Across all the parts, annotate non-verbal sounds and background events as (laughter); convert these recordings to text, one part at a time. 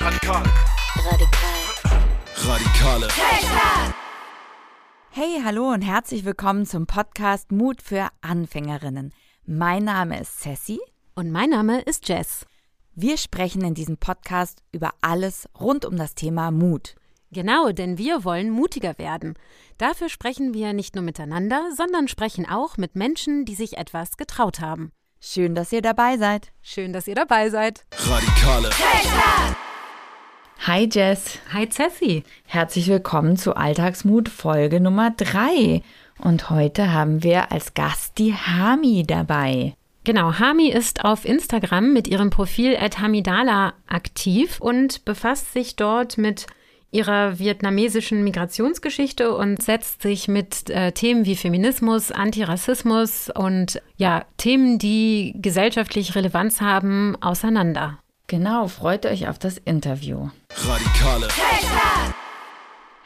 Radikale. Radikale. Hey, hallo und herzlich willkommen zum Podcast Mut für Anfängerinnen. Mein Name ist Sassy Und mein Name ist Jess. Wir sprechen in diesem Podcast über alles rund um das Thema Mut. Genau, denn wir wollen mutiger werden. Dafür sprechen wir nicht nur miteinander, sondern sprechen auch mit Menschen, die sich etwas getraut haben. Schön, dass ihr dabei seid. Schön, dass ihr dabei seid. Radikale. Hi Jess, Hi Cessi. herzlich willkommen zu Alltagsmut Folge Nummer 3. Und heute haben wir als Gast die Hami dabei. Genau, Hami ist auf Instagram mit ihrem Profil @hamidala aktiv und befasst sich dort mit ihrer vietnamesischen Migrationsgeschichte und setzt sich mit äh, Themen wie Feminismus, Antirassismus und ja, Themen, die gesellschaftlich Relevanz haben, auseinander. Genau, freut euch auf das Interview. Radikale.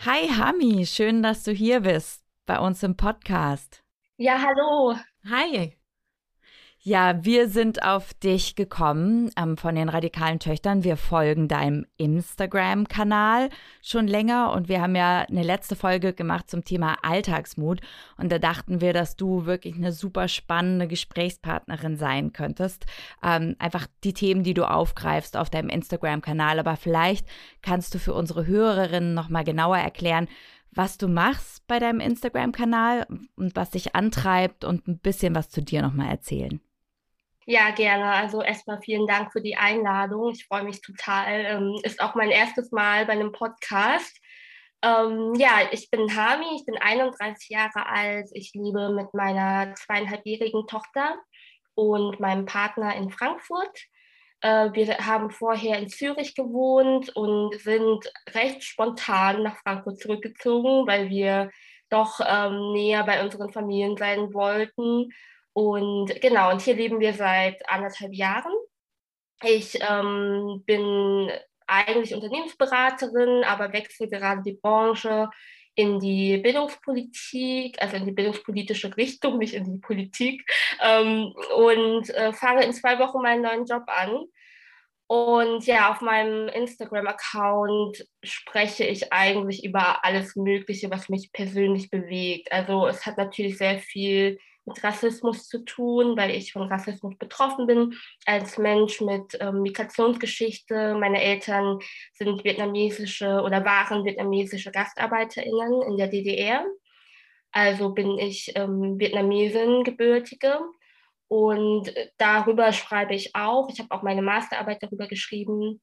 Hi Hami, schön, dass du hier bist bei uns im Podcast. Ja, hallo. Hi. Ja, wir sind auf dich gekommen ähm, von den radikalen Töchtern. Wir folgen deinem Instagram-Kanal schon länger und wir haben ja eine letzte Folge gemacht zum Thema Alltagsmut. Und da dachten wir, dass du wirklich eine super spannende Gesprächspartnerin sein könntest. Ähm, einfach die Themen, die du aufgreifst auf deinem Instagram-Kanal. Aber vielleicht kannst du für unsere Hörerinnen nochmal genauer erklären, was du machst bei deinem Instagram-Kanal und was dich antreibt und ein bisschen was zu dir nochmal erzählen. Ja, gerne. Also erstmal vielen Dank für die Einladung. Ich freue mich total. Ähm, ist auch mein erstes Mal bei einem Podcast. Ähm, ja, ich bin Hami, ich bin 31 Jahre alt. Ich lebe mit meiner zweieinhalbjährigen Tochter und meinem Partner in Frankfurt. Äh, wir haben vorher in Zürich gewohnt und sind recht spontan nach Frankfurt zurückgezogen, weil wir doch ähm, näher bei unseren Familien sein wollten. Und genau, und hier leben wir seit anderthalb Jahren. Ich ähm, bin eigentlich Unternehmensberaterin, aber wechsle gerade die Branche in die Bildungspolitik, also in die bildungspolitische Richtung, nicht in die Politik, ähm, und äh, fange in zwei Wochen meinen neuen Job an. Und ja, auf meinem Instagram-Account spreche ich eigentlich über alles Mögliche, was mich persönlich bewegt. Also es hat natürlich sehr viel mit Rassismus zu tun, weil ich von Rassismus betroffen bin, als Mensch mit ähm, Migrationsgeschichte. Meine Eltern sind vietnamesische oder waren vietnamesische GastarbeiterInnen in der DDR. Also bin ich ähm, Vietnamesin, gebürtige. Und darüber schreibe ich auch. Ich habe auch meine Masterarbeit darüber geschrieben.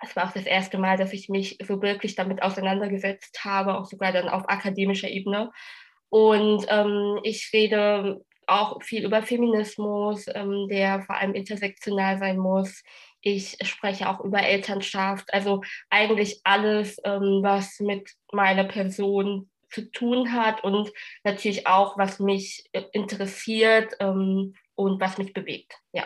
Es war auch das erste Mal, dass ich mich so wirklich damit auseinandergesetzt habe, auch sogar dann auf akademischer Ebene. Und ähm, ich rede auch viel über Feminismus, ähm, der vor allem intersektional sein muss. Ich spreche auch über Elternschaft, also eigentlich alles, ähm, was mit meiner Person zu tun hat und natürlich auch, was mich äh, interessiert ähm, und was mich bewegt. Ja.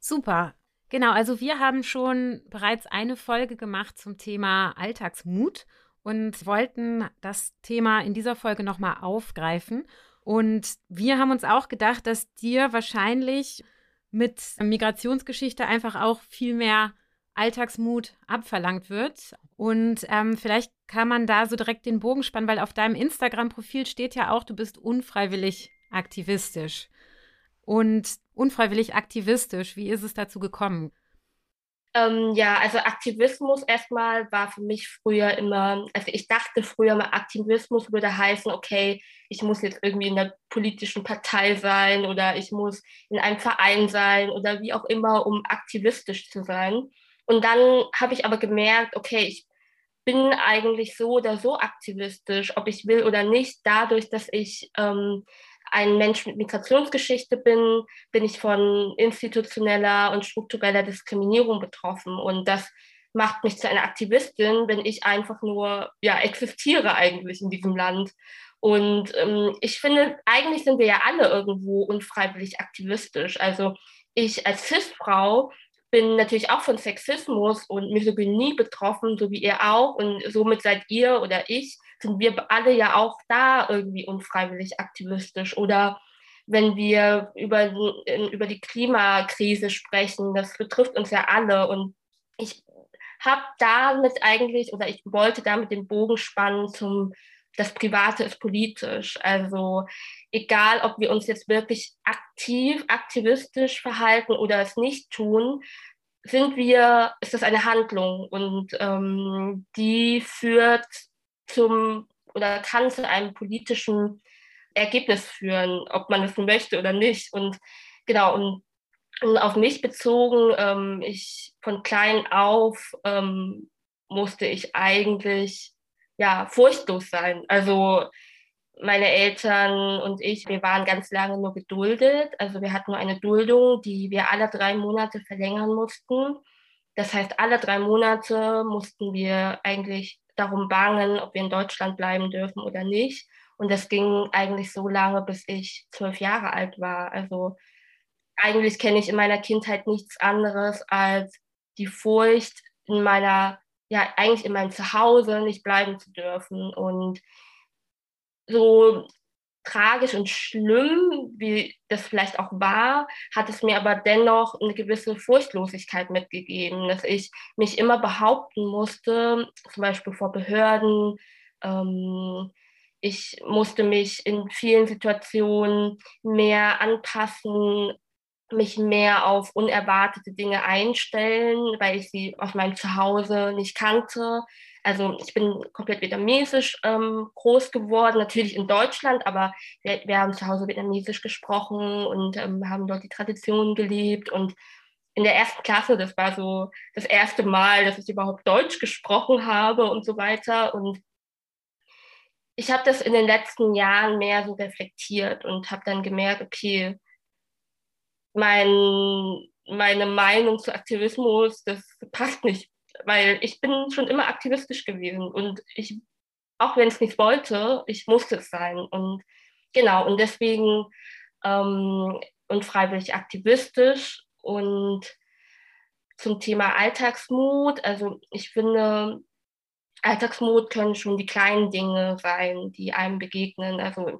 Super. Genau, also wir haben schon bereits eine Folge gemacht zum Thema Alltagsmut und wollten das Thema in dieser Folge nochmal aufgreifen. Und wir haben uns auch gedacht, dass dir wahrscheinlich mit Migrationsgeschichte einfach auch viel mehr Alltagsmut abverlangt wird. Und ähm, vielleicht kann man da so direkt den Bogen spannen, weil auf deinem Instagram-Profil steht ja auch, du bist unfreiwillig aktivistisch. Und unfreiwillig aktivistisch, wie ist es dazu gekommen? Ähm, ja, also Aktivismus erstmal war für mich früher immer, also ich dachte früher mal, Aktivismus würde heißen, okay, ich muss jetzt irgendwie in der politischen Partei sein oder ich muss in einem Verein sein oder wie auch immer, um aktivistisch zu sein. Und dann habe ich aber gemerkt, okay, ich bin eigentlich so oder so aktivistisch, ob ich will oder nicht, dadurch, dass ich ähm, ein Mensch mit Migrationsgeschichte bin, bin ich von institutioneller und struktureller Diskriminierung betroffen. Und das macht mich zu einer Aktivistin, wenn ich einfach nur ja, existiere eigentlich in diesem Land. Und ähm, ich finde, eigentlich sind wir ja alle irgendwo unfreiwillig aktivistisch. Also ich als CIS-Frau bin natürlich auch von Sexismus und Misogynie betroffen, so wie ihr auch. Und somit seid ihr oder ich, sind wir alle ja auch da irgendwie unfreiwillig aktivistisch. Oder wenn wir über, über die Klimakrise sprechen. Das betrifft uns ja alle. Und ich habe damit eigentlich, oder ich wollte damit den Bogen spannen zum, das Private ist politisch. Also egal, ob wir uns jetzt wirklich aktiv, aktivistisch verhalten oder es nicht tun, sind wir, ist das eine Handlung und ähm, die führt zum oder kann zu einem politischen Ergebnis führen, ob man es möchte oder nicht. Und genau, und, und auf mich bezogen, ähm, ich von klein auf ähm, musste ich eigentlich ja furchtlos sein. Also meine Eltern und ich, wir waren ganz lange nur geduldet. Also wir hatten nur eine Duldung, die wir alle drei Monate verlängern mussten. Das heißt, alle drei Monate mussten wir eigentlich darum bangen, ob wir in Deutschland bleiben dürfen oder nicht. Und das ging eigentlich so lange, bis ich zwölf Jahre alt war. Also eigentlich kenne ich in meiner Kindheit nichts anderes als die Furcht in meiner, ja, eigentlich in meinem Zuhause nicht bleiben zu dürfen. Und so tragisch und schlimm, wie das vielleicht auch war, hat es mir aber dennoch eine gewisse Furchtlosigkeit mitgegeben, dass ich mich immer behaupten musste, zum Beispiel vor Behörden. Ähm, ich musste mich in vielen Situationen mehr anpassen, mich mehr auf unerwartete Dinge einstellen, weil ich sie aus meinem Zuhause nicht kannte. Also ich bin komplett vietnamesisch ähm, groß geworden, natürlich in Deutschland, aber wir, wir haben zu Hause vietnamesisch gesprochen und ähm, haben dort die Traditionen gelebt. Und in der ersten Klasse, das war so das erste Mal, dass ich überhaupt Deutsch gesprochen habe und so weiter. Und ich habe das in den letzten Jahren mehr so reflektiert und habe dann gemerkt, okay, mein, meine Meinung zu Aktivismus, das passt nicht weil ich bin schon immer aktivistisch gewesen und ich, auch wenn es nicht wollte, ich musste es sein. Und genau, und deswegen ähm, und freiwillig aktivistisch und zum Thema Alltagsmut, also ich finde, Alltagsmut können schon die kleinen Dinge sein, die einem begegnen. Also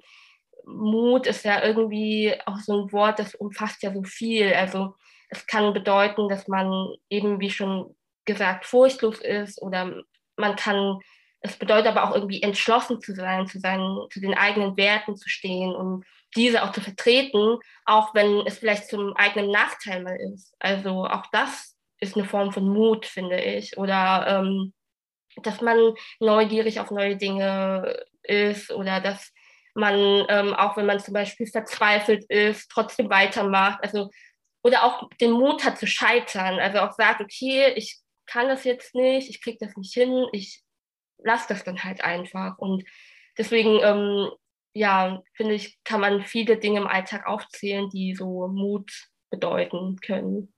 Mut ist ja irgendwie auch so ein Wort, das umfasst ja so viel. Also es kann bedeuten, dass man eben, wie schon gesagt furchtlos ist oder man kann, es bedeutet aber auch irgendwie entschlossen zu sein, zu, seinen, zu den eigenen Werten zu stehen und diese auch zu vertreten, auch wenn es vielleicht zum eigenen Nachteil mal ist. Also auch das ist eine Form von Mut, finde ich. Oder ähm, dass man neugierig auf neue Dinge ist oder dass man, ähm, auch wenn man zum Beispiel verzweifelt ist, trotzdem weitermacht. Also, oder auch den Mut hat zu scheitern. Also auch sagt, okay, ich kann das jetzt nicht, ich kriege das nicht hin, ich lasse das dann halt einfach. Und deswegen, ähm, ja, finde ich, kann man viele Dinge im Alltag aufzählen, die so Mut bedeuten können.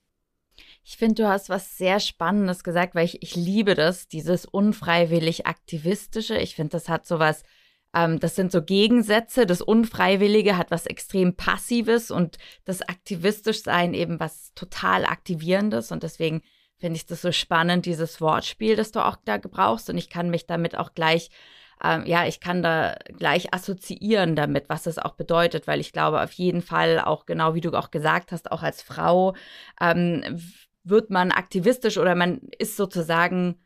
Ich finde, du hast was sehr Spannendes gesagt, weil ich, ich liebe das, dieses unfreiwillig aktivistische. Ich finde, das hat sowas, ähm, das sind so Gegensätze. Das Unfreiwillige hat was extrem Passives und das aktivistisch sein eben was total Aktivierendes. Und deswegen finde ich das so spannend, dieses Wortspiel, das du auch da gebrauchst. Und ich kann mich damit auch gleich, ähm, ja, ich kann da gleich assoziieren damit, was das auch bedeutet, weil ich glaube, auf jeden Fall auch genau wie du auch gesagt hast, auch als Frau ähm, wird man aktivistisch oder man ist sozusagen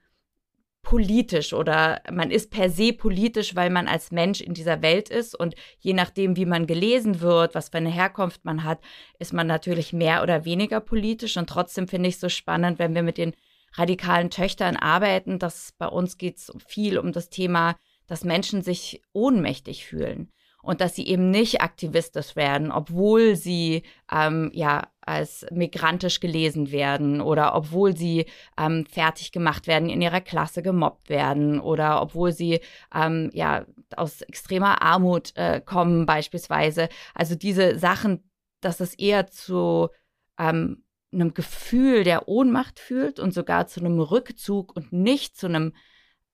politisch oder man ist per se politisch, weil man als Mensch in dieser Welt ist. Und je nachdem, wie man gelesen wird, was für eine Herkunft man hat, ist man natürlich mehr oder weniger politisch. Und trotzdem finde ich es so spannend, wenn wir mit den radikalen Töchtern arbeiten, dass bei uns geht es viel um das Thema, dass Menschen sich ohnmächtig fühlen und dass sie eben nicht aktivistisch werden, obwohl sie ähm, ja als migrantisch gelesen werden oder obwohl sie ähm, fertig gemacht werden, in ihrer Klasse gemobbt werden oder obwohl sie ähm, ja aus extremer Armut äh, kommen beispielsweise. Also diese Sachen, dass es eher zu ähm, einem Gefühl der Ohnmacht fühlt und sogar zu einem Rückzug und nicht zu einem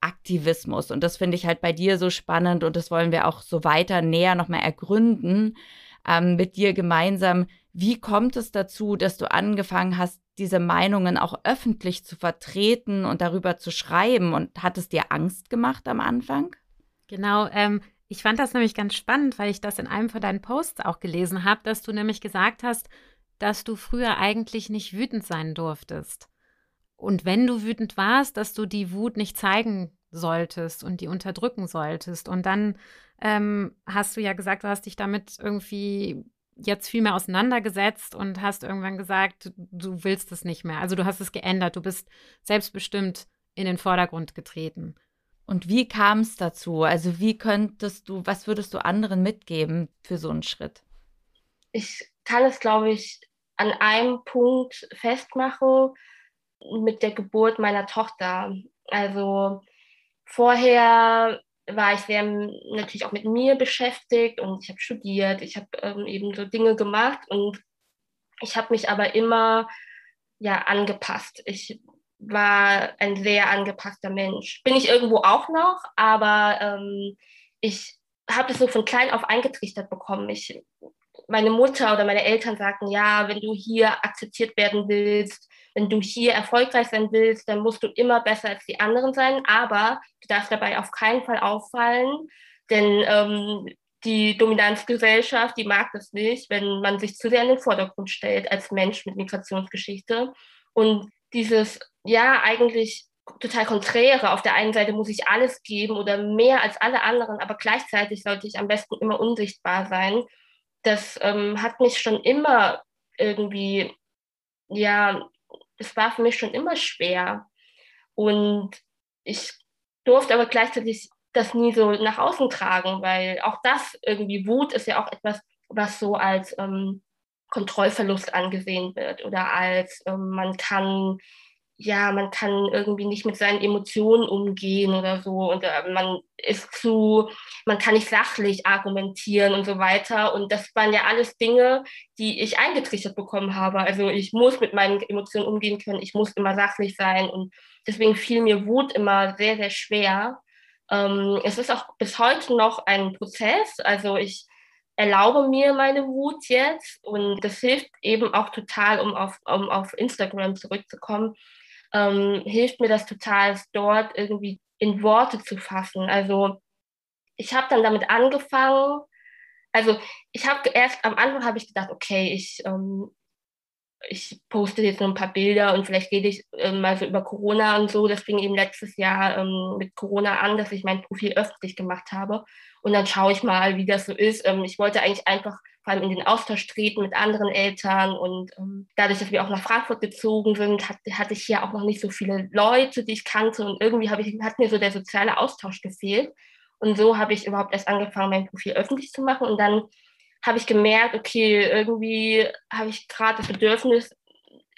Aktivismus. Und das finde ich halt bei dir so spannend und das wollen wir auch so weiter näher nochmal ergründen ähm, mit dir gemeinsam. Wie kommt es dazu, dass du angefangen hast, diese Meinungen auch öffentlich zu vertreten und darüber zu schreiben? Und hat es dir Angst gemacht am Anfang? Genau, ähm, Ich fand das nämlich ganz spannend, weil ich das in einem von deinen Posts auch gelesen habe, dass du nämlich gesagt hast, dass du früher eigentlich nicht wütend sein durftest. Und wenn du wütend warst, dass du die Wut nicht zeigen solltest und die unterdrücken solltest. Und dann ähm, hast du ja gesagt, du hast dich damit irgendwie jetzt viel mehr auseinandergesetzt und hast irgendwann gesagt, du willst es nicht mehr. Also du hast es geändert, du bist selbstbestimmt in den Vordergrund getreten. Und wie kam es dazu? Also wie könntest du, was würdest du anderen mitgeben für so einen Schritt? Ich kann es, glaube ich, an einem Punkt festmachen mit der Geburt meiner Tochter. Also vorher war ich sehr natürlich auch mit mir beschäftigt und ich habe studiert, ich habe ähm, eben so Dinge gemacht und ich habe mich aber immer ja angepasst. Ich war ein sehr angepasster Mensch. Bin ich irgendwo auch noch, aber ähm, ich habe es so von klein auf eingetrichtert bekommen. Ich, meine Mutter oder meine Eltern sagten, ja, wenn du hier akzeptiert werden willst, wenn du hier erfolgreich sein willst, dann musst du immer besser als die anderen sein, aber du darfst dabei auf keinen Fall auffallen, denn ähm, die Dominanzgesellschaft, die mag das nicht, wenn man sich zu sehr in den Vordergrund stellt als Mensch mit Migrationsgeschichte. Und dieses, ja, eigentlich total konträre. Auf der einen Seite muss ich alles geben oder mehr als alle anderen, aber gleichzeitig sollte ich am besten immer unsichtbar sein. Das ähm, hat mich schon immer irgendwie, ja, es war für mich schon immer schwer. Und ich durfte aber gleichzeitig das nie so nach außen tragen, weil auch das irgendwie Wut ist ja auch etwas, was so als ähm, Kontrollverlust angesehen wird oder als ähm, man kann ja, man kann irgendwie nicht mit seinen Emotionen umgehen oder so und äh, man ist zu, man kann nicht sachlich argumentieren und so weiter. Und das waren ja alles Dinge, die ich eingetrichtert bekommen habe. Also ich muss mit meinen Emotionen umgehen können, ich muss immer sachlich sein und deswegen fiel mir Wut immer sehr, sehr schwer. Ähm, es ist auch bis heute noch ein Prozess. Also ich erlaube mir meine Wut jetzt und das hilft eben auch total, um auf, um auf Instagram zurückzukommen ähm, hilft mir das total, dort irgendwie in Worte zu fassen. Also ich habe dann damit angefangen. Also ich habe erst am Anfang habe ich gedacht, okay, ich ähm, ich poste jetzt nur ein paar Bilder und vielleicht rede ich ähm, mal so über Corona und so. Das fing eben letztes Jahr ähm, mit Corona an, dass ich mein Profil öffentlich gemacht habe. Und dann schaue ich mal, wie das so ist. Ähm, ich wollte eigentlich einfach vor allem in den Austausch treten mit anderen Eltern. Und ähm, dadurch, dass wir auch nach Frankfurt gezogen sind, hat, hatte ich hier auch noch nicht so viele Leute, die ich kannte. Und irgendwie ich, hat mir so der soziale Austausch gefehlt. Und so habe ich überhaupt erst angefangen, mein Profil öffentlich zu machen. Und dann habe ich gemerkt, okay, irgendwie habe ich gerade das Bedürfnis,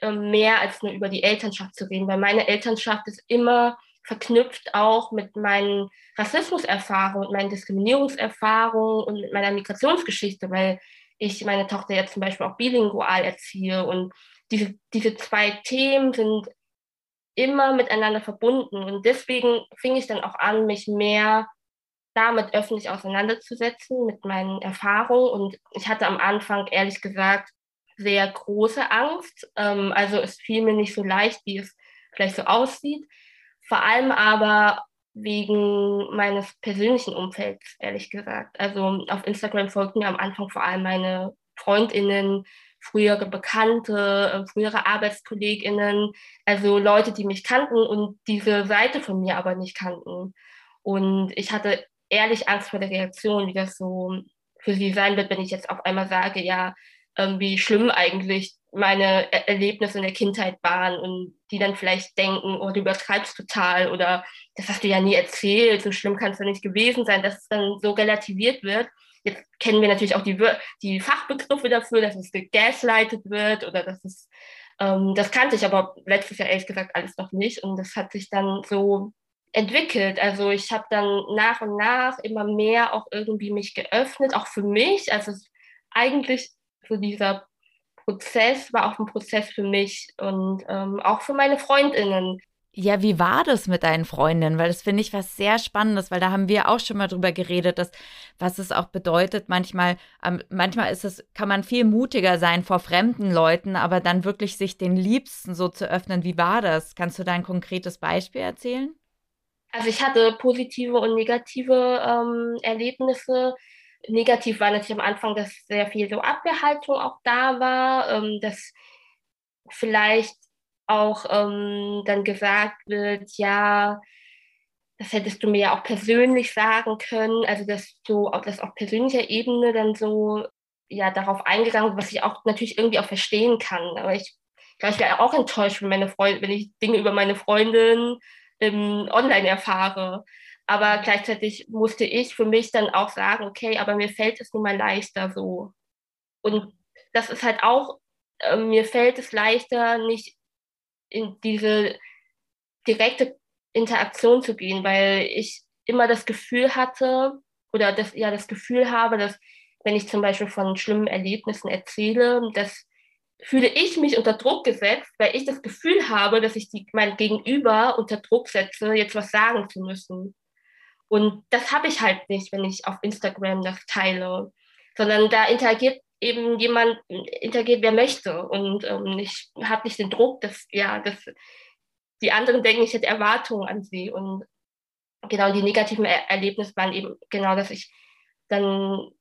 ähm, mehr als nur über die Elternschaft zu reden, weil meine Elternschaft ist immer verknüpft auch mit meinen Rassismuserfahrungen, mit meinen Diskriminierungserfahrungen und mit meiner Migrationsgeschichte, weil ich meine Tochter jetzt zum Beispiel auch bilingual erziehe und diese, diese zwei Themen sind immer miteinander verbunden und deswegen fing ich dann auch an, mich mehr damit öffentlich auseinanderzusetzen mit meinen Erfahrungen. Und ich hatte am Anfang, ehrlich gesagt, sehr große Angst. Ähm, also es fiel mir nicht so leicht, wie es vielleicht so aussieht. Vor allem aber wegen meines persönlichen Umfelds, ehrlich gesagt. Also auf Instagram folgten mir am Anfang vor allem meine Freundinnen, frühere Bekannte, äh, frühere Arbeitskolleginnen, also Leute, die mich kannten und diese Seite von mir aber nicht kannten. Und ich hatte ehrlich Angst vor der Reaktion, wie das so für sie sein wird, wenn ich jetzt auf einmal sage, ja, ähm, wie schlimm eigentlich meine er Erlebnisse in der Kindheit waren und die dann vielleicht denken, oh, du übertreibst total oder das hast du ja nie erzählt, so schlimm kann es ja nicht gewesen sein, dass es dann so relativiert wird. Jetzt kennen wir natürlich auch die, die Fachbegriffe dafür, dass es gegaslightet wird oder dass es, ähm, das kannte ich aber letztes Jahr ehrlich gesagt alles noch nicht und das hat sich dann so entwickelt. Also ich habe dann nach und nach immer mehr auch irgendwie mich geöffnet, auch für mich. Also eigentlich so dieser Prozess war auch ein Prozess für mich und ähm, auch für meine Freundinnen. Ja, wie war das mit deinen Freundinnen? Weil das finde ich was sehr Spannendes, weil da haben wir auch schon mal drüber geredet, dass, was es auch bedeutet. Manchmal, ähm, manchmal ist es, kann man viel mutiger sein vor fremden Leuten, aber dann wirklich sich den Liebsten so zu öffnen. Wie war das? Kannst du da ein konkretes Beispiel erzählen? Also ich hatte positive und negative ähm, Erlebnisse. Negativ war natürlich am Anfang, dass sehr viel so Abwehrhaltung auch da war, ähm, dass vielleicht auch ähm, dann gesagt wird, ja, das hättest du mir ja auch persönlich sagen können, also dass so das auf persönlicher Ebene dann so ja darauf eingegangen, was ich auch natürlich irgendwie auch verstehen kann. Aber ich glaube, ich wäre auch enttäuscht, wenn meine Freundin, wenn ich Dinge über meine Freundin ähm, online erfahre. Aber gleichzeitig musste ich für mich dann auch sagen, okay, aber mir fällt es nun mal leichter so. Und das ist halt auch, äh, mir fällt es leichter, nicht in diese direkte Interaktion zu gehen, weil ich immer das Gefühl hatte oder das, ja, das Gefühl habe, dass wenn ich zum Beispiel von schlimmen Erlebnissen erzähle, dass fühle ich mich unter Druck gesetzt, weil ich das Gefühl habe, dass ich die, mein Gegenüber unter Druck setze, jetzt was sagen zu müssen. Und das habe ich halt nicht, wenn ich auf Instagram das teile, sondern da interagiert eben jemand, interagiert, wer möchte. Und ähm, ich habe nicht den Druck, dass, ja, dass die anderen denken, ich hätte Erwartungen an sie. Und genau die negativen er Erlebnisse waren eben genau, dass ich dann,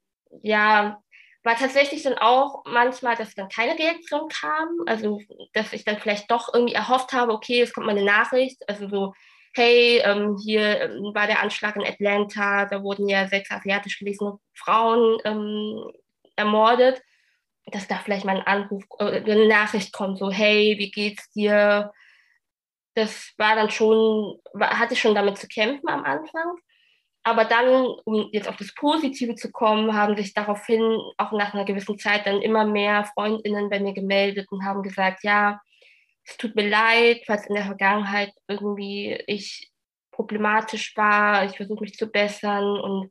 ja, war tatsächlich dann auch manchmal, dass dann keine Reaktion kam. Also, dass ich dann vielleicht doch irgendwie erhofft habe, okay, es kommt mal eine Nachricht. Also so, hey, ähm, hier ähm, war der Anschlag in Atlanta, da wurden ja sechs asiatisch gelesene Frauen ähm, ermordet. Dass da vielleicht mal ein Anruf, äh, eine Nachricht kommt, so, hey, wie geht's dir? das war dann schon, war, hatte ich schon damit zu kämpfen am Anfang. Aber dann, um jetzt auf das Positive zu kommen, haben sich daraufhin auch nach einer gewissen Zeit dann immer mehr Freundinnen bei mir gemeldet und haben gesagt, ja, es tut mir leid, falls in der Vergangenheit irgendwie ich problematisch war, ich versuche mich zu bessern und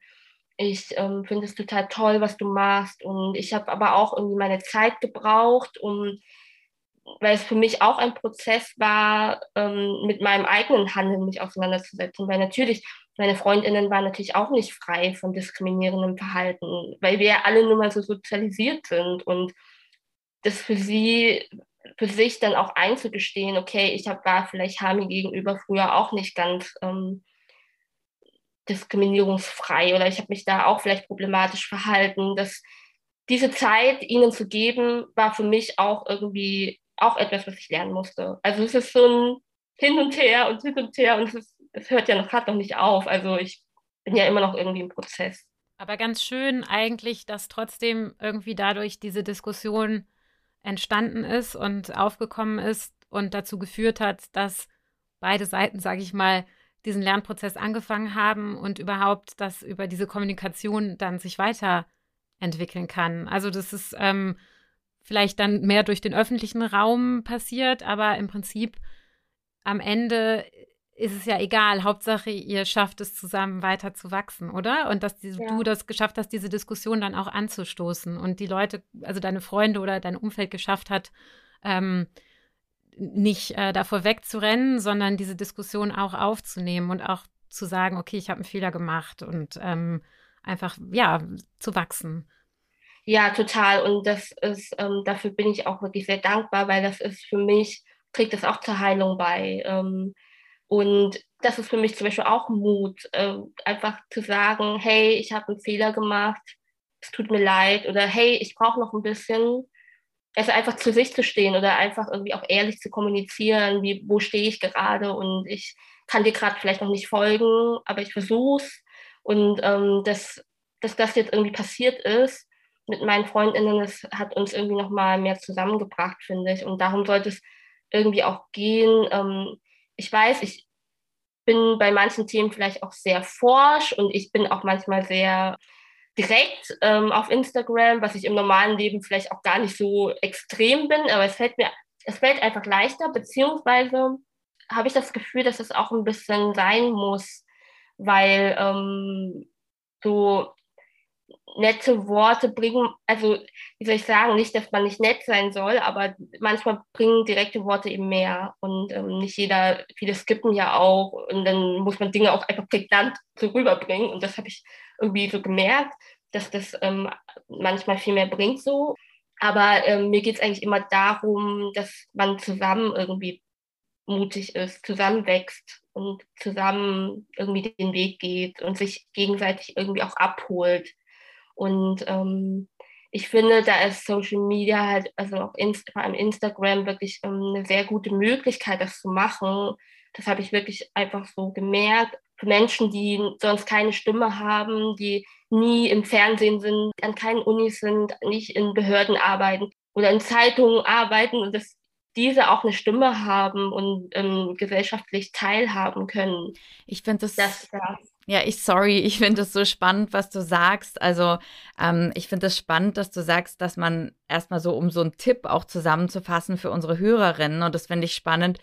ich ähm, finde es total toll, was du machst. Und ich habe aber auch irgendwie meine Zeit gebraucht, um weil es für mich auch ein Prozess war, ähm, mit meinem eigenen Handeln mich auseinanderzusetzen. Weil natürlich, meine Freundinnen waren natürlich auch nicht frei von diskriminierendem Verhalten, weil wir alle nun mal so sozialisiert sind und das für sie, für sich dann auch einzugestehen, okay, ich hab, war vielleicht Hami gegenüber früher auch nicht ganz ähm, diskriminierungsfrei oder ich habe mich da auch vielleicht problematisch verhalten. dass diese Zeit ihnen zu geben, war für mich auch irgendwie auch etwas, was ich lernen musste. Also es ist so ein Hin und Her und Hin und Her und es, ist, es hört ja noch gerade noch nicht auf. Also ich bin ja immer noch irgendwie im Prozess. Aber ganz schön eigentlich, dass trotzdem irgendwie dadurch diese Diskussion entstanden ist und aufgekommen ist und dazu geführt hat, dass beide Seiten, sage ich mal, diesen Lernprozess angefangen haben und überhaupt, dass über diese Kommunikation dann sich weiterentwickeln kann. Also das ist ähm, vielleicht dann mehr durch den öffentlichen Raum passiert, aber im Prinzip am Ende ist es ja egal. Hauptsache, ihr schafft es zusammen weiter zu wachsen, oder? Und dass die, ja. du das geschafft hast, diese Diskussion dann auch anzustoßen und die Leute, also deine Freunde oder dein Umfeld geschafft hat, ähm, nicht äh, davor wegzurennen, sondern diese Diskussion auch aufzunehmen und auch zu sagen, okay, ich habe einen Fehler gemacht und ähm, einfach, ja, zu wachsen. Ja, total. Und das ist, ähm, dafür bin ich auch wirklich sehr dankbar, weil das ist für mich, trägt das auch zur Heilung bei. Und das ist für mich zum Beispiel auch Mut, äh, einfach zu sagen, hey, ich habe einen Fehler gemacht, es tut mir leid oder hey, ich brauche noch ein bisschen. Also einfach zu sich zu stehen oder einfach irgendwie auch ehrlich zu kommunizieren, wie, wo stehe ich gerade und ich kann dir gerade vielleicht noch nicht folgen, aber ich versuche es. Und ähm, dass, dass das jetzt irgendwie passiert ist, mit meinen Freundinnen, das hat uns irgendwie noch mal mehr zusammengebracht, finde ich. Und darum sollte es irgendwie auch gehen. Ähm, ich weiß, ich bin bei manchen Themen vielleicht auch sehr forsch und ich bin auch manchmal sehr direkt ähm, auf Instagram, was ich im normalen Leben vielleicht auch gar nicht so extrem bin, aber es fällt mir, es fällt einfach leichter, beziehungsweise habe ich das Gefühl, dass es auch ein bisschen sein muss, weil ähm, so nette Worte bringen, also wie soll ich sagen, nicht, dass man nicht nett sein soll, aber manchmal bringen direkte Worte eben mehr und ähm, nicht jeder, viele skippen ja auch und dann muss man Dinge auch einfach prägnant so rüberbringen und das habe ich irgendwie so gemerkt, dass das ähm, manchmal viel mehr bringt so, aber ähm, mir geht es eigentlich immer darum, dass man zusammen irgendwie mutig ist, zusammenwächst und zusammen irgendwie den Weg geht und sich gegenseitig irgendwie auch abholt. Und ähm, ich finde, da ist Social Media halt, also auch Inst vor allem Instagram, wirklich ähm, eine sehr gute Möglichkeit, das zu machen. Das habe ich wirklich einfach so gemerkt. Für Menschen, die sonst keine Stimme haben, die nie im Fernsehen sind, an keinen Unis sind, nicht in Behörden arbeiten oder in Zeitungen arbeiten und dass diese auch eine Stimme haben und ähm, gesellschaftlich teilhaben können. Ich finde das, das ja. Ja, ich sorry, (laughs) ich finde es so spannend, was du sagst. Also ähm, ich finde es das spannend, dass du sagst, dass man erstmal so, um so einen Tipp auch zusammenzufassen für unsere Hörerinnen, und das finde ich spannend.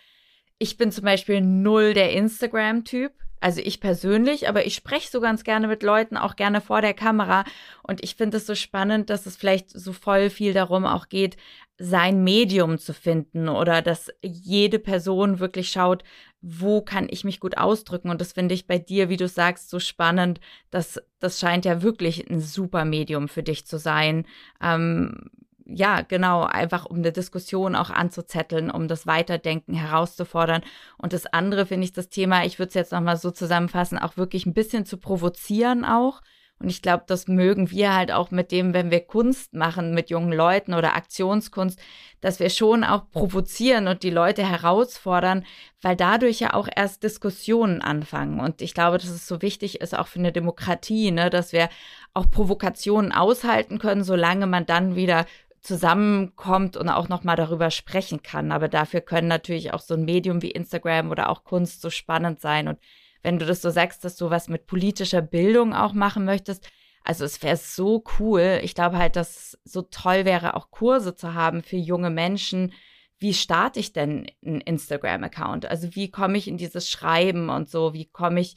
Ich bin zum Beispiel null der Instagram-Typ. Also ich persönlich, aber ich spreche so ganz gerne mit Leuten, auch gerne vor der Kamera. Und ich finde es so spannend, dass es vielleicht so voll viel darum auch geht, sein Medium zu finden oder dass jede Person wirklich schaut, wo kann ich mich gut ausdrücken. Und das finde ich bei dir, wie du sagst, so spannend. dass das scheint ja wirklich ein super Medium für dich zu sein. Ähm, ja, genau, einfach um eine Diskussion auch anzuzetteln, um das Weiterdenken herauszufordern. Und das andere finde ich das Thema, ich würde es jetzt nochmal so zusammenfassen, auch wirklich ein bisschen zu provozieren auch. Und ich glaube, das mögen wir halt auch mit dem, wenn wir Kunst machen mit jungen Leuten oder Aktionskunst, dass wir schon auch provozieren und die Leute herausfordern, weil dadurch ja auch erst Diskussionen anfangen. Und ich glaube, dass es so wichtig ist, auch für eine Demokratie, ne, dass wir auch Provokationen aushalten können, solange man dann wieder zusammenkommt und auch nochmal darüber sprechen kann. Aber dafür können natürlich auch so ein Medium wie Instagram oder auch Kunst so spannend sein. Und wenn du das so sagst, dass du was mit politischer Bildung auch machen möchtest, also es wäre so cool. Ich glaube halt, dass so toll wäre, auch Kurse zu haben für junge Menschen. Wie starte ich denn einen Instagram-Account? Also wie komme ich in dieses Schreiben und so? Wie komme ich,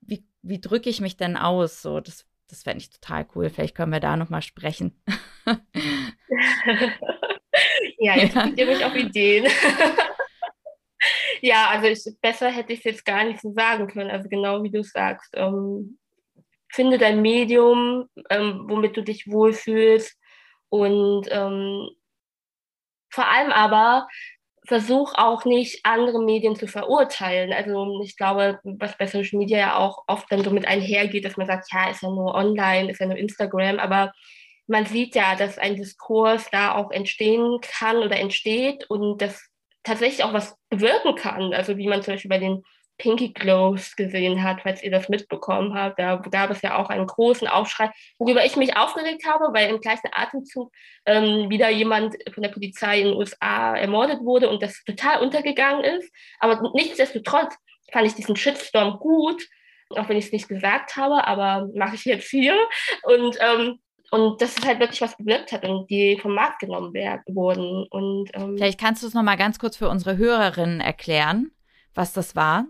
wie, wie drücke ich mich denn aus? So, das das fände ich total cool. Vielleicht können wir da nochmal sprechen. (laughs) ja, jetzt (laughs) ja. ihr mich auf Ideen. (laughs) ja, also ich, besser hätte ich es jetzt gar nicht so sagen können. Also genau wie du sagst. Ähm, finde dein Medium, ähm, womit du dich wohlfühlst. Und ähm, vor allem aber versuch auch nicht, andere Medien zu verurteilen. Also ich glaube, was bei Social Media ja auch oft dann so mit einhergeht, dass man sagt, ja, ist ja nur online, ist ja nur Instagram, aber man sieht ja, dass ein Diskurs da auch entstehen kann oder entsteht und das tatsächlich auch was bewirken kann. Also wie man zum Beispiel bei den Pinky Glows gesehen hat, falls ihr das mitbekommen habt. Da gab es ja auch einen großen Aufschrei, worüber ich mich aufgeregt habe, weil im gleichen Atemzug ähm, wieder jemand von der Polizei in den USA ermordet wurde und das total untergegangen ist. Aber nichtsdestotrotz fand ich diesen Shitstorm gut, auch wenn ich es nicht gesagt habe, aber mache ich jetzt hier. Und, ähm, und das ist halt wirklich was bewirkt hat und die vom Markt genommen werden, wurden. Und, ähm, Vielleicht kannst du es nochmal ganz kurz für unsere Hörerinnen erklären, was das war.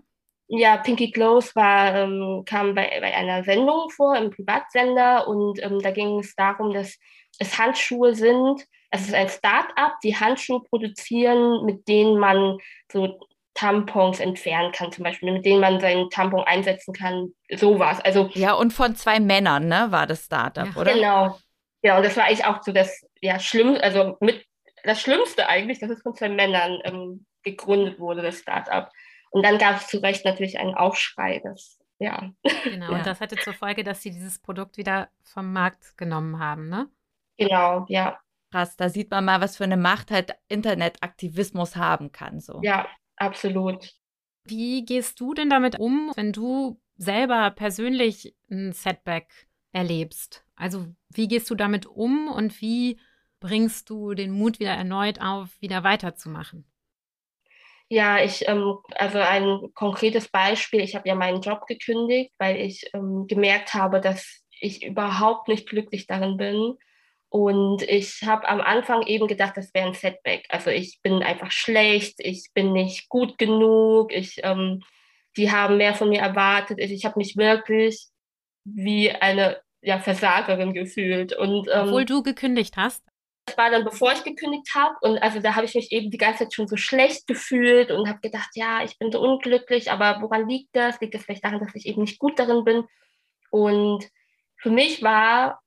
Ja, Pinky Glows war, ähm, kam bei, bei einer Sendung vor, im Privatsender, und ähm, da ging es darum, dass es Handschuhe sind. Es ist ein Start-up, die Handschuhe produzieren, mit denen man so Tampons entfernen kann, zum Beispiel, mit denen man seinen Tampon einsetzen kann, sowas. Also, ja, und von zwei Männern, ne, war das Startup, ja. oder? Genau. Ja, und das war eigentlich auch so das ja, Schlimm, also mit das Schlimmste eigentlich, dass es von zwei Männern ähm, gegründet wurde, das Startup. Und dann gab es zu Recht natürlich einen Aufschrei. Das, ja. Genau, ja. und das hatte zur Folge, dass sie dieses Produkt wieder vom Markt genommen haben, ne? Genau, ja. Krass, da sieht man mal, was für eine Macht halt Internetaktivismus haben kann. So. Ja, absolut. Wie gehst du denn damit um, wenn du selber persönlich ein Setback erlebst? Also wie gehst du damit um und wie bringst du den Mut wieder erneut auf, wieder weiterzumachen? Ja, ich, ähm, also ein konkretes Beispiel, ich habe ja meinen Job gekündigt, weil ich ähm, gemerkt habe, dass ich überhaupt nicht glücklich darin bin. Und ich habe am Anfang eben gedacht, das wäre ein Setback. Also ich bin einfach schlecht, ich bin nicht gut genug, ich, ähm, die haben mehr von mir erwartet. Ich, ich habe mich wirklich wie eine ja, Versagerin gefühlt. Und, ähm, Obwohl du gekündigt hast? Das war dann, bevor ich gekündigt habe. Und also da habe ich mich eben die ganze Zeit schon so schlecht gefühlt und habe gedacht, ja, ich bin so unglücklich, aber woran liegt das? Liegt es vielleicht daran, dass ich eben nicht gut darin bin? Und für mich war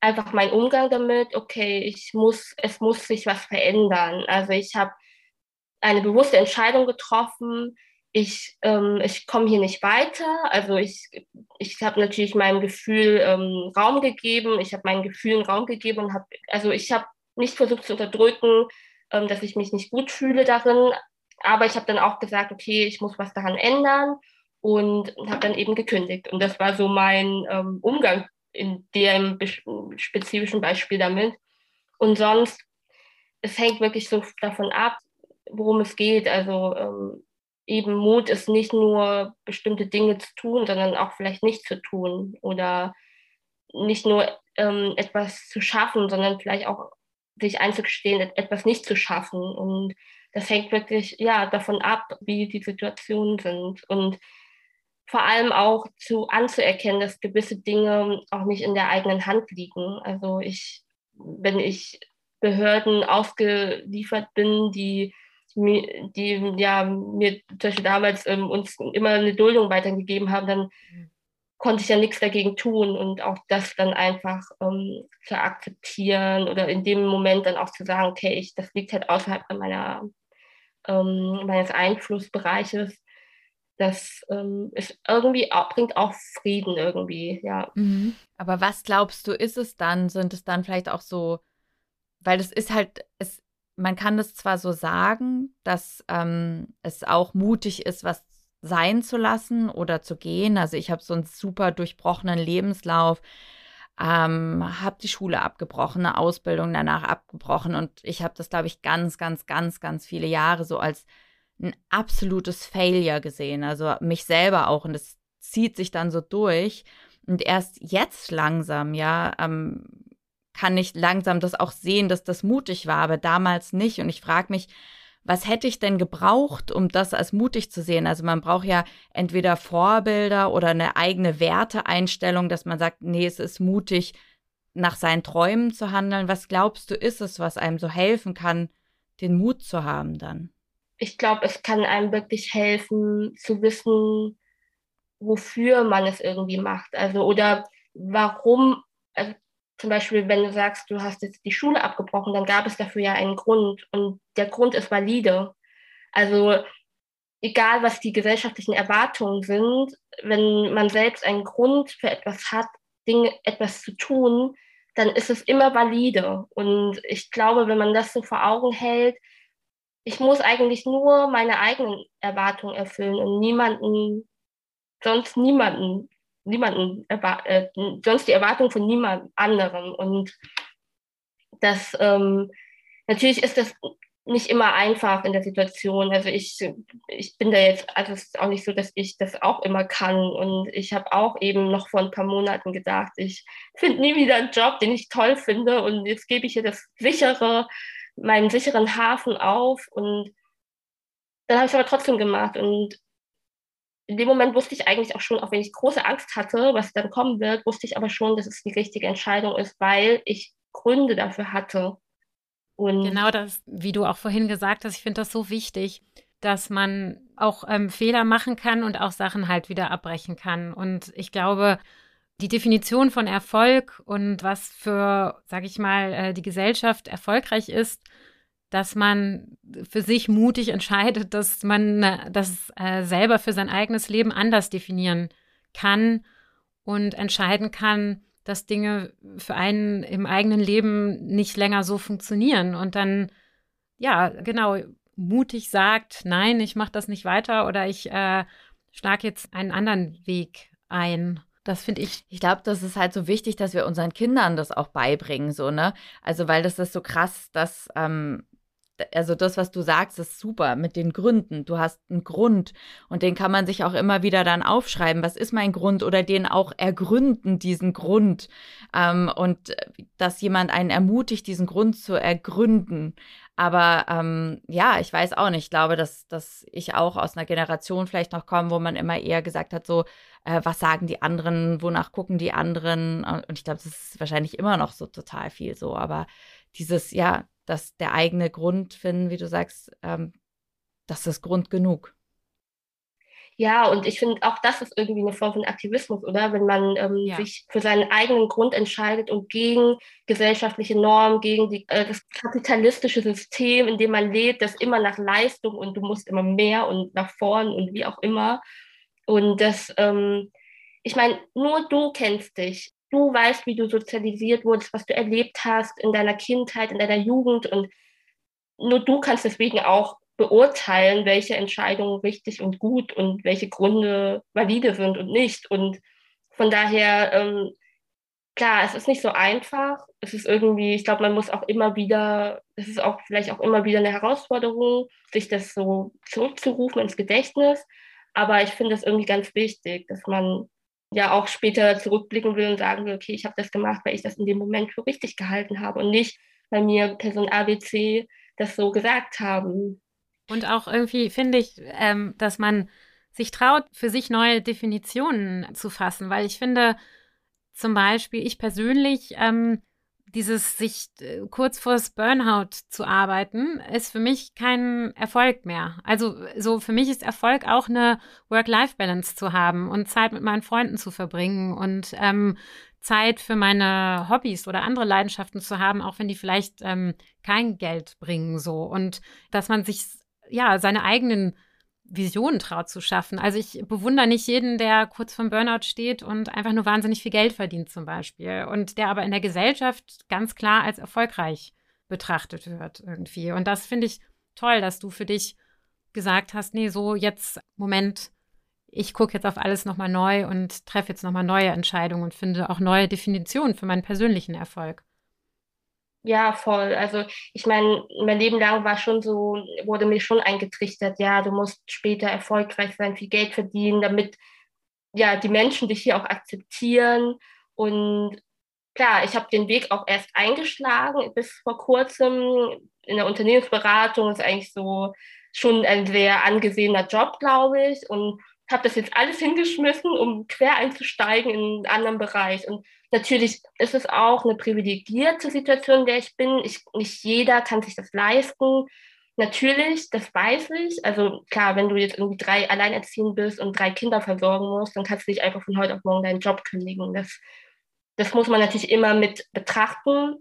einfach mein Umgang damit, okay, ich muss, es muss sich was verändern. Also ich habe eine bewusste Entscheidung getroffen, ich, ähm, ich komme hier nicht weiter. Also ich, ich habe natürlich meinem Gefühl ähm, Raum gegeben, ich habe meinen Gefühlen Raum gegeben und habe, also ich habe nicht versucht zu unterdrücken, ähm, dass ich mich nicht gut fühle darin, aber ich habe dann auch gesagt, okay, ich muss was daran ändern und habe dann eben gekündigt. Und das war so mein ähm, Umgang in dem spezifischen Beispiel damit. Und sonst, es hängt wirklich so davon ab, worum es geht. Also ähm, eben Mut ist nicht nur bestimmte Dinge zu tun, sondern auch vielleicht nicht zu tun oder nicht nur ähm, etwas zu schaffen, sondern vielleicht auch sich einzugestehen, etwas nicht zu schaffen. Und das hängt wirklich ja davon ab, wie die Situationen sind und vor allem auch zu anzuerkennen, dass gewisse Dinge auch nicht in der eigenen Hand liegen. Also ich, wenn ich Behörden ausgeliefert bin, die die ja mir zum Beispiel damals ähm, uns immer eine Duldung weitergegeben haben, dann konnte ich ja nichts dagegen tun und auch das dann einfach ähm, zu akzeptieren oder in dem Moment dann auch zu sagen, okay, ich, das liegt halt außerhalb meiner, ähm, meines Einflussbereiches. Das ähm, ist irgendwie auch, bringt auch Frieden irgendwie, ja. Mhm. Aber was glaubst du, ist es dann? Sind es dann vielleicht auch so, weil es ist halt, es man kann das zwar so sagen, dass ähm, es auch mutig ist, was sein zu lassen oder zu gehen. Also ich habe so einen super durchbrochenen Lebenslauf, ähm, habe die Schule abgebrochen, eine Ausbildung danach abgebrochen und ich habe das, glaube ich, ganz, ganz, ganz, ganz viele Jahre so als ein absolutes Failure gesehen. Also mich selber auch und das zieht sich dann so durch. Und erst jetzt langsam, ja, ähm, kann ich langsam das auch sehen, dass das mutig war, aber damals nicht. Und ich frage mich, was hätte ich denn gebraucht, um das als mutig zu sehen? Also man braucht ja entweder Vorbilder oder eine eigene Werteeinstellung, dass man sagt, nee, es ist mutig, nach seinen Träumen zu handeln. Was glaubst du, ist es, was einem so helfen kann, den Mut zu haben dann? Ich glaube, es kann einem wirklich helfen, zu wissen, wofür man es irgendwie macht. Also oder warum, also zum Beispiel, wenn du sagst, du hast jetzt die Schule abgebrochen, dann gab es dafür ja einen Grund und der Grund ist valide. Also egal, was die gesellschaftlichen Erwartungen sind, wenn man selbst einen Grund für etwas hat, Dinge, etwas zu tun, dann ist es immer valide. Und ich glaube, wenn man das so vor Augen hält, ich muss eigentlich nur meine eigenen Erwartungen erfüllen und niemanden, sonst niemanden niemanden, äh, sonst die Erwartung von niemand anderem. Und das, ähm, natürlich ist das nicht immer einfach in der Situation. Also ich, ich bin da jetzt, also es ist auch nicht so, dass ich das auch immer kann. Und ich habe auch eben noch vor ein paar Monaten gedacht, ich finde nie wieder einen Job, den ich toll finde. Und jetzt gebe ich hier das sichere, meinen sicheren Hafen auf. Und dann habe ich es aber trotzdem gemacht. Und in dem Moment wusste ich eigentlich auch schon, auch wenn ich große Angst hatte, was dann kommen wird, wusste ich aber schon, dass es die richtige Entscheidung ist, weil ich Gründe dafür hatte. Und genau das, wie du auch vorhin gesagt hast, ich finde das so wichtig, dass man auch ähm, Fehler machen kann und auch Sachen halt wieder abbrechen kann. Und ich glaube, die Definition von Erfolg und was für, sag ich mal, äh, die Gesellschaft erfolgreich ist, dass man für sich mutig entscheidet, dass man äh, das äh, selber für sein eigenes Leben anders definieren kann und entscheiden kann, dass Dinge für einen im eigenen Leben nicht länger so funktionieren und dann ja genau mutig sagt, nein, ich mache das nicht weiter oder ich äh, schlage jetzt einen anderen Weg ein. Das finde ich. Ich glaube, das ist halt so wichtig, dass wir unseren Kindern das auch beibringen, so, ne? Also, weil das ist so krass, dass ähm, also das, was du sagst, ist super mit den Gründen. Du hast einen Grund und den kann man sich auch immer wieder dann aufschreiben. Was ist mein Grund oder den auch ergründen, diesen Grund. Ähm, und äh, dass jemand einen ermutigt, diesen Grund zu ergründen. Aber ähm, ja, ich weiß auch nicht. Ich glaube, dass, dass ich auch aus einer Generation vielleicht noch komme, wo man immer eher gesagt hat, so, äh, was sagen die anderen, wonach gucken die anderen. Und ich glaube, das ist wahrscheinlich immer noch so total viel so. Aber dieses, ja, dass der eigene Grund finden, wie du sagst, ähm, das ist Grund genug. Ja, und ich finde, auch das ist irgendwie eine Form von Aktivismus, oder? Wenn man ähm, ja. sich für seinen eigenen Grund entscheidet und gegen gesellschaftliche Normen, gegen die, äh, das kapitalistische System, in dem man lebt, das immer nach Leistung und du musst immer mehr und nach vorn und wie auch immer. Und das, ähm, ich meine, nur du kennst dich. Du weißt, wie du sozialisiert wurdest, was du erlebt hast in deiner Kindheit, in deiner Jugend und nur du kannst deswegen auch beurteilen, welche Entscheidungen richtig und gut und welche Gründe valide sind und nicht. Und von daher, ähm, klar, es ist nicht so einfach. Es ist irgendwie, ich glaube, man muss auch immer wieder, es ist auch vielleicht auch immer wieder eine Herausforderung, sich das so zurückzurufen ins Gedächtnis. Aber ich finde es irgendwie ganz wichtig, dass man ja auch später zurückblicken will und sagen will, okay, ich habe das gemacht, weil ich das in dem Moment für richtig gehalten habe und nicht, weil mir Person ABC das so gesagt haben. Und auch irgendwie finde ich, ähm, dass man sich traut, für sich neue Definitionen zu fassen, weil ich finde, zum Beispiel, ich persönlich, ähm, dieses sich äh, kurz vors Burnout zu arbeiten, ist für mich kein Erfolg mehr. Also so für mich ist Erfolg auch eine Work-Life-Balance zu haben und Zeit mit meinen Freunden zu verbringen und ähm, Zeit für meine Hobbys oder andere Leidenschaften zu haben, auch wenn die vielleicht ähm, kein Geld bringen so und dass man sich ja, seine eigenen Visionen traut zu schaffen. Also ich bewundere nicht jeden, der kurz vom Burnout steht und einfach nur wahnsinnig viel Geld verdient zum Beispiel und der aber in der Gesellschaft ganz klar als erfolgreich betrachtet wird irgendwie. Und das finde ich toll, dass du für dich gesagt hast, nee, so jetzt, Moment, ich gucke jetzt auf alles nochmal neu und treffe jetzt nochmal neue Entscheidungen und finde auch neue Definitionen für meinen persönlichen Erfolg. Ja, voll. Also ich meine, mein Leben lang war schon so, wurde mir schon eingetrichtert, ja, du musst später erfolgreich sein, viel Geld verdienen, damit ja die Menschen dich hier auch akzeptieren. Und klar, ich habe den Weg auch erst eingeschlagen bis vor kurzem in der Unternehmensberatung. Ist eigentlich so schon ein sehr angesehener Job, glaube ich. Und habe das jetzt alles hingeschmissen, um quer einzusteigen in einen anderen Bereich. Und natürlich ist es auch eine privilegierte Situation, in der ich bin. Ich, nicht jeder kann sich das leisten. Natürlich, das weiß ich. Also klar, wenn du jetzt irgendwie drei alleinerziehend bist und drei Kinder versorgen musst, dann kannst du nicht einfach von heute auf morgen deinen Job kündigen. Das, das muss man natürlich immer mit betrachten.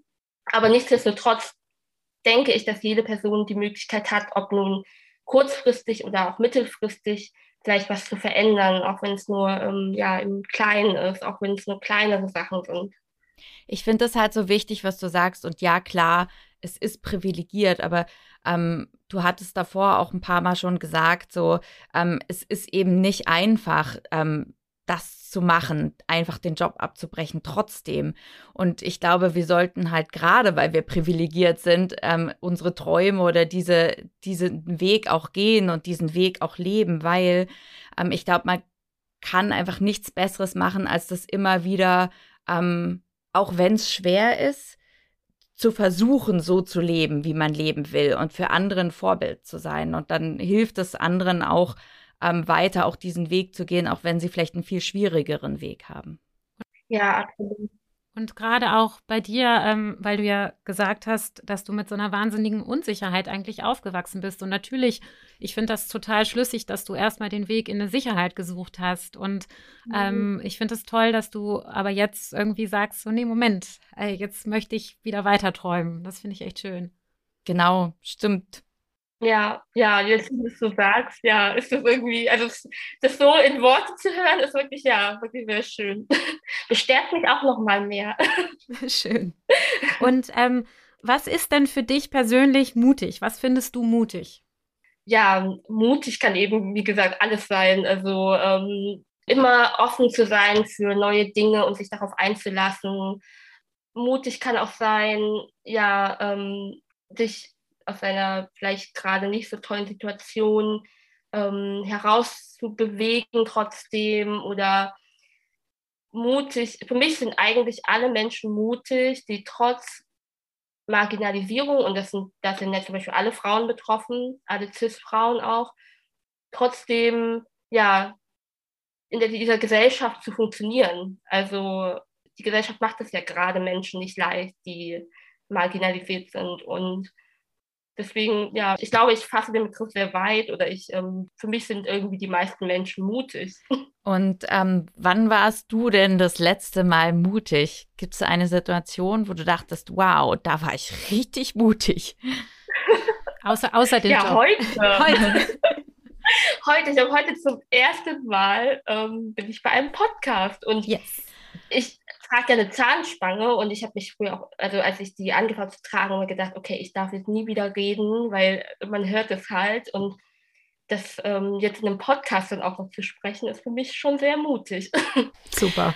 Aber nichtsdestotrotz denke ich, dass jede Person die Möglichkeit hat, ob nun kurzfristig oder auch mittelfristig vielleicht was zu verändern, auch wenn es nur ähm, ja, im Kleinen ist, auch wenn es nur kleinere Sachen sind. Ich finde das halt so wichtig, was du sagst. Und ja, klar, es ist privilegiert, aber ähm, du hattest davor auch ein paar Mal schon gesagt, so, ähm, es ist eben nicht einfach, ähm, das zu machen, einfach den Job abzubrechen trotzdem. Und ich glaube, wir sollten halt gerade, weil wir privilegiert sind, ähm, unsere Träume oder diese, diesen Weg auch gehen und diesen Weg auch leben, weil ähm, ich glaube, man kann einfach nichts Besseres machen, als das immer wieder, ähm, auch wenn es schwer ist, zu versuchen, so zu leben, wie man leben will und für anderen Vorbild zu sein. Und dann hilft es anderen auch, ähm, weiter auch diesen Weg zu gehen, auch wenn sie vielleicht einen viel schwierigeren Weg haben. Ja, absolut. Und gerade auch bei dir, ähm, weil du ja gesagt hast, dass du mit so einer wahnsinnigen Unsicherheit eigentlich aufgewachsen bist. Und natürlich, ich finde das total schlüssig, dass du erstmal den Weg in eine Sicherheit gesucht hast. Und mhm. ähm, ich finde es toll, dass du aber jetzt irgendwie sagst, so, nee, Moment, ey, jetzt möchte ich wieder weiter träumen. Das finde ich echt schön. Genau, stimmt. Ja, ja, jetzt, wie du es so sagst, ja, ist das irgendwie, also das so in Worte zu hören, ist wirklich, ja, wirklich sehr schön. (laughs) Bestärkt mich auch noch mal mehr. (laughs) Schön. Und ähm, was ist denn für dich persönlich mutig? Was findest du mutig? Ja, mutig kann eben, wie gesagt, alles sein. Also ähm, immer offen zu sein für neue Dinge und sich darauf einzulassen. Mutig kann auch sein, ja, ähm, dich aus einer vielleicht gerade nicht so tollen Situation ähm, herauszubewegen trotzdem oder mutig. Für mich sind eigentlich alle Menschen mutig, die trotz Marginalisierung, und das sind, das sind ja zum Beispiel alle Frauen betroffen, alle CIS-Frauen auch, trotzdem ja in der, dieser Gesellschaft zu funktionieren. Also die Gesellschaft macht es ja gerade Menschen nicht leicht, die marginalisiert sind. Und Deswegen, ja, ich glaube, ich fasse den Begriff sehr weit oder ich, ähm, für mich sind irgendwie die meisten Menschen mutig. (laughs) Und ähm, wann warst du denn das letzte Mal mutig? Gibt es eine Situation, wo du dachtest, wow, da war ich richtig mutig? (laughs) außer, außer den Ja, Job. heute. (laughs) Heute. heute, ich habe heute zum ersten Mal ähm, bin ich bei einem Podcast und Yes. ich trage ja eine Zahnspange und ich habe mich früher auch, also als ich die angefangen zu tragen, immer gedacht, okay, ich darf jetzt nie wieder reden, weil man hört es halt und das ähm, jetzt in einem Podcast dann auch noch zu sprechen, ist für mich schon sehr mutig. (laughs) Super.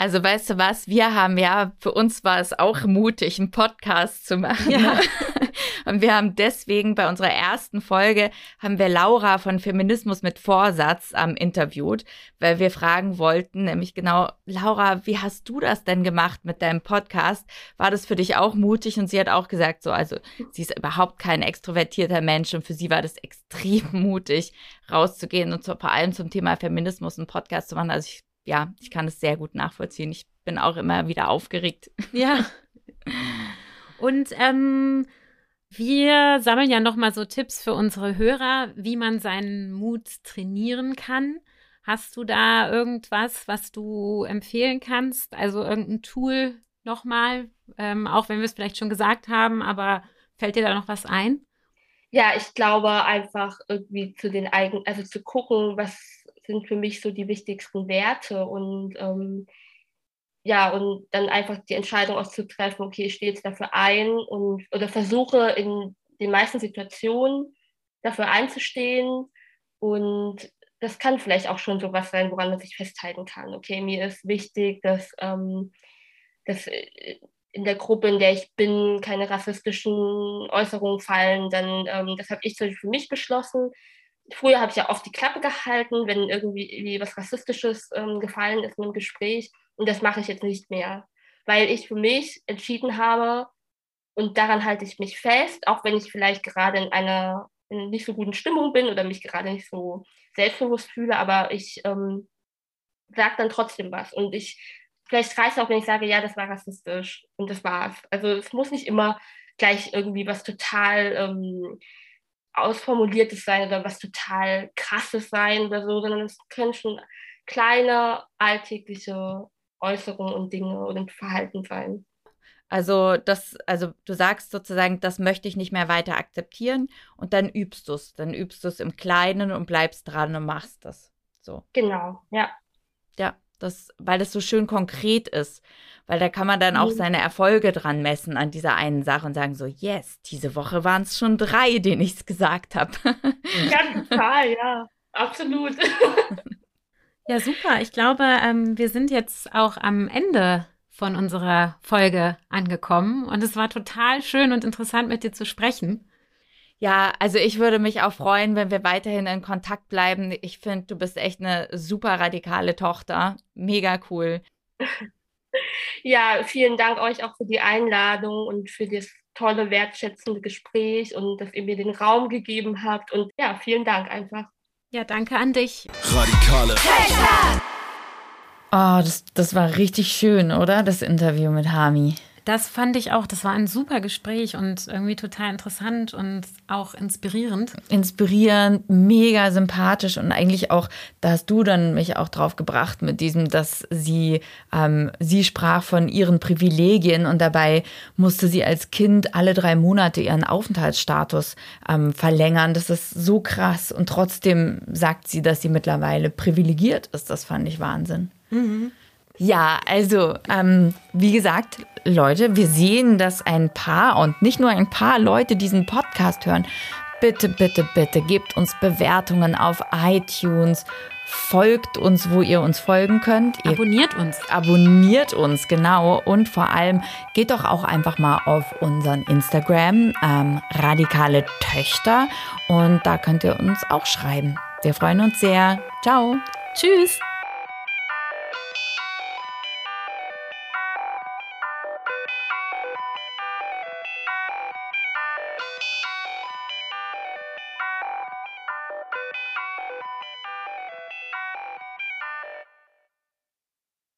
Also weißt du was, wir haben ja, für uns war es auch mutig, einen Podcast zu machen. Ja. (laughs) Und wir haben deswegen bei unserer ersten Folge, haben wir Laura von Feminismus mit Vorsatz ähm, interviewt, weil wir fragen wollten, nämlich genau, Laura, wie hast du das denn gemacht mit deinem Podcast? War das für dich auch mutig? Und sie hat auch gesagt, so, also sie ist überhaupt kein extrovertierter Mensch und für sie war das extrem (laughs) mutig, rauszugehen und zu, vor allem zum Thema Feminismus einen Podcast zu machen. Also ich ja, ich kann es sehr gut nachvollziehen. Ich bin auch immer wieder aufgeregt. Ja. (laughs) Und ähm, wir sammeln ja nochmal so Tipps für unsere Hörer, wie man seinen Mut trainieren kann. Hast du da irgendwas, was du empfehlen kannst? Also irgendein Tool nochmal, ähm, auch wenn wir es vielleicht schon gesagt haben, aber fällt dir da noch was ein? Ja, ich glaube einfach irgendwie zu den eigenen, also zu gucken, was sind für mich so die wichtigsten Werte und ähm, ja, und dann einfach die Entscheidung auszutreffen, okay, ich stehe jetzt dafür ein und oder versuche in den meisten Situationen dafür einzustehen. Und das kann vielleicht auch schon sowas sein, woran man sich festhalten kann. Okay, mir ist wichtig, dass, ähm, dass in der Gruppe, in der ich bin, keine rassistischen Äußerungen fallen. Dann, ähm, das habe ich für mich beschlossen. Früher habe ich ja oft die Klappe gehalten, wenn irgendwie was Rassistisches ähm, gefallen ist in einem Gespräch. Und das mache ich jetzt nicht mehr, weil ich für mich entschieden habe und daran halte ich mich fest, auch wenn ich vielleicht gerade in einer in nicht so guten Stimmung bin oder mich gerade nicht so selbstbewusst fühle, aber ich ähm, sage dann trotzdem was. Und ich, vielleicht reicht es auch, wenn ich sage, ja, das war rassistisch und das war's. Also es muss nicht immer gleich irgendwie was total ähm, ausformuliertes sein oder was total krasses sein oder so, sondern es können schon kleine alltägliche Äußerungen und Dinge oder Verhalten sein. Also das, also du sagst sozusagen, das möchte ich nicht mehr weiter akzeptieren und dann übst du es. Dann übst du es im Kleinen und bleibst dran und machst das. So. Genau, ja. Das, weil das so schön konkret ist. Weil da kann man dann auch Mhm. seine Erfolge dran messen an dieser einen Sache und sagen so, yes, diese Woche waren es schon drei, denen ich es gesagt habe. Ja, (laughs) total, ja. Absolut. Ja, super. Ich glaube, ähm, wir sind jetzt auch am Ende von unserer Folge angekommen und es war total schön und interessant mit dir zu sprechen. Ja, also ich würde mich auch freuen, wenn wir weiterhin in Kontakt bleiben. Ich finde, du bist echt eine super radikale Tochter. Mega cool. (laughs) Ja, vielen Dank euch auch für die Einladung und für das tolle, wertschätzende Gespräch und dass ihr mir den Raum gegeben habt. Und ja, vielen Dank einfach. Ja, danke an dich. Radikale. Oh, das, das war richtig schön, oder? Das Interview mit Hami. Das fand ich auch. Das war ein super Gespräch und irgendwie total interessant und auch inspirierend. Inspirierend, mega sympathisch und eigentlich auch, da hast du dann mich auch drauf gebracht mit diesem, dass sie, ähm, sie sprach von ihren Privilegien und dabei musste sie als Kind alle drei Monate ihren Aufenthaltsstatus ähm, verlängern. Das ist so krass und trotzdem sagt sie, dass sie mittlerweile privilegiert ist. Das fand ich Wahnsinn. Ja, also, ähm, wie gesagt, Leute, wir sehen, dass ein paar und nicht nur ein paar Leute diesen Podcast hören. Bitte, bitte, bitte gebt uns Bewertungen auf iTunes. Folgt uns, wo ihr uns folgen könnt. Ihr Abonniert uns. abonniert uns, genau. Und vor allem geht doch auch einfach mal auf unseren Instagram, ähm, Radikale Töchter. Und da könnt ihr uns auch schreiben. Wir freuen uns sehr. Ciao. Tschüss.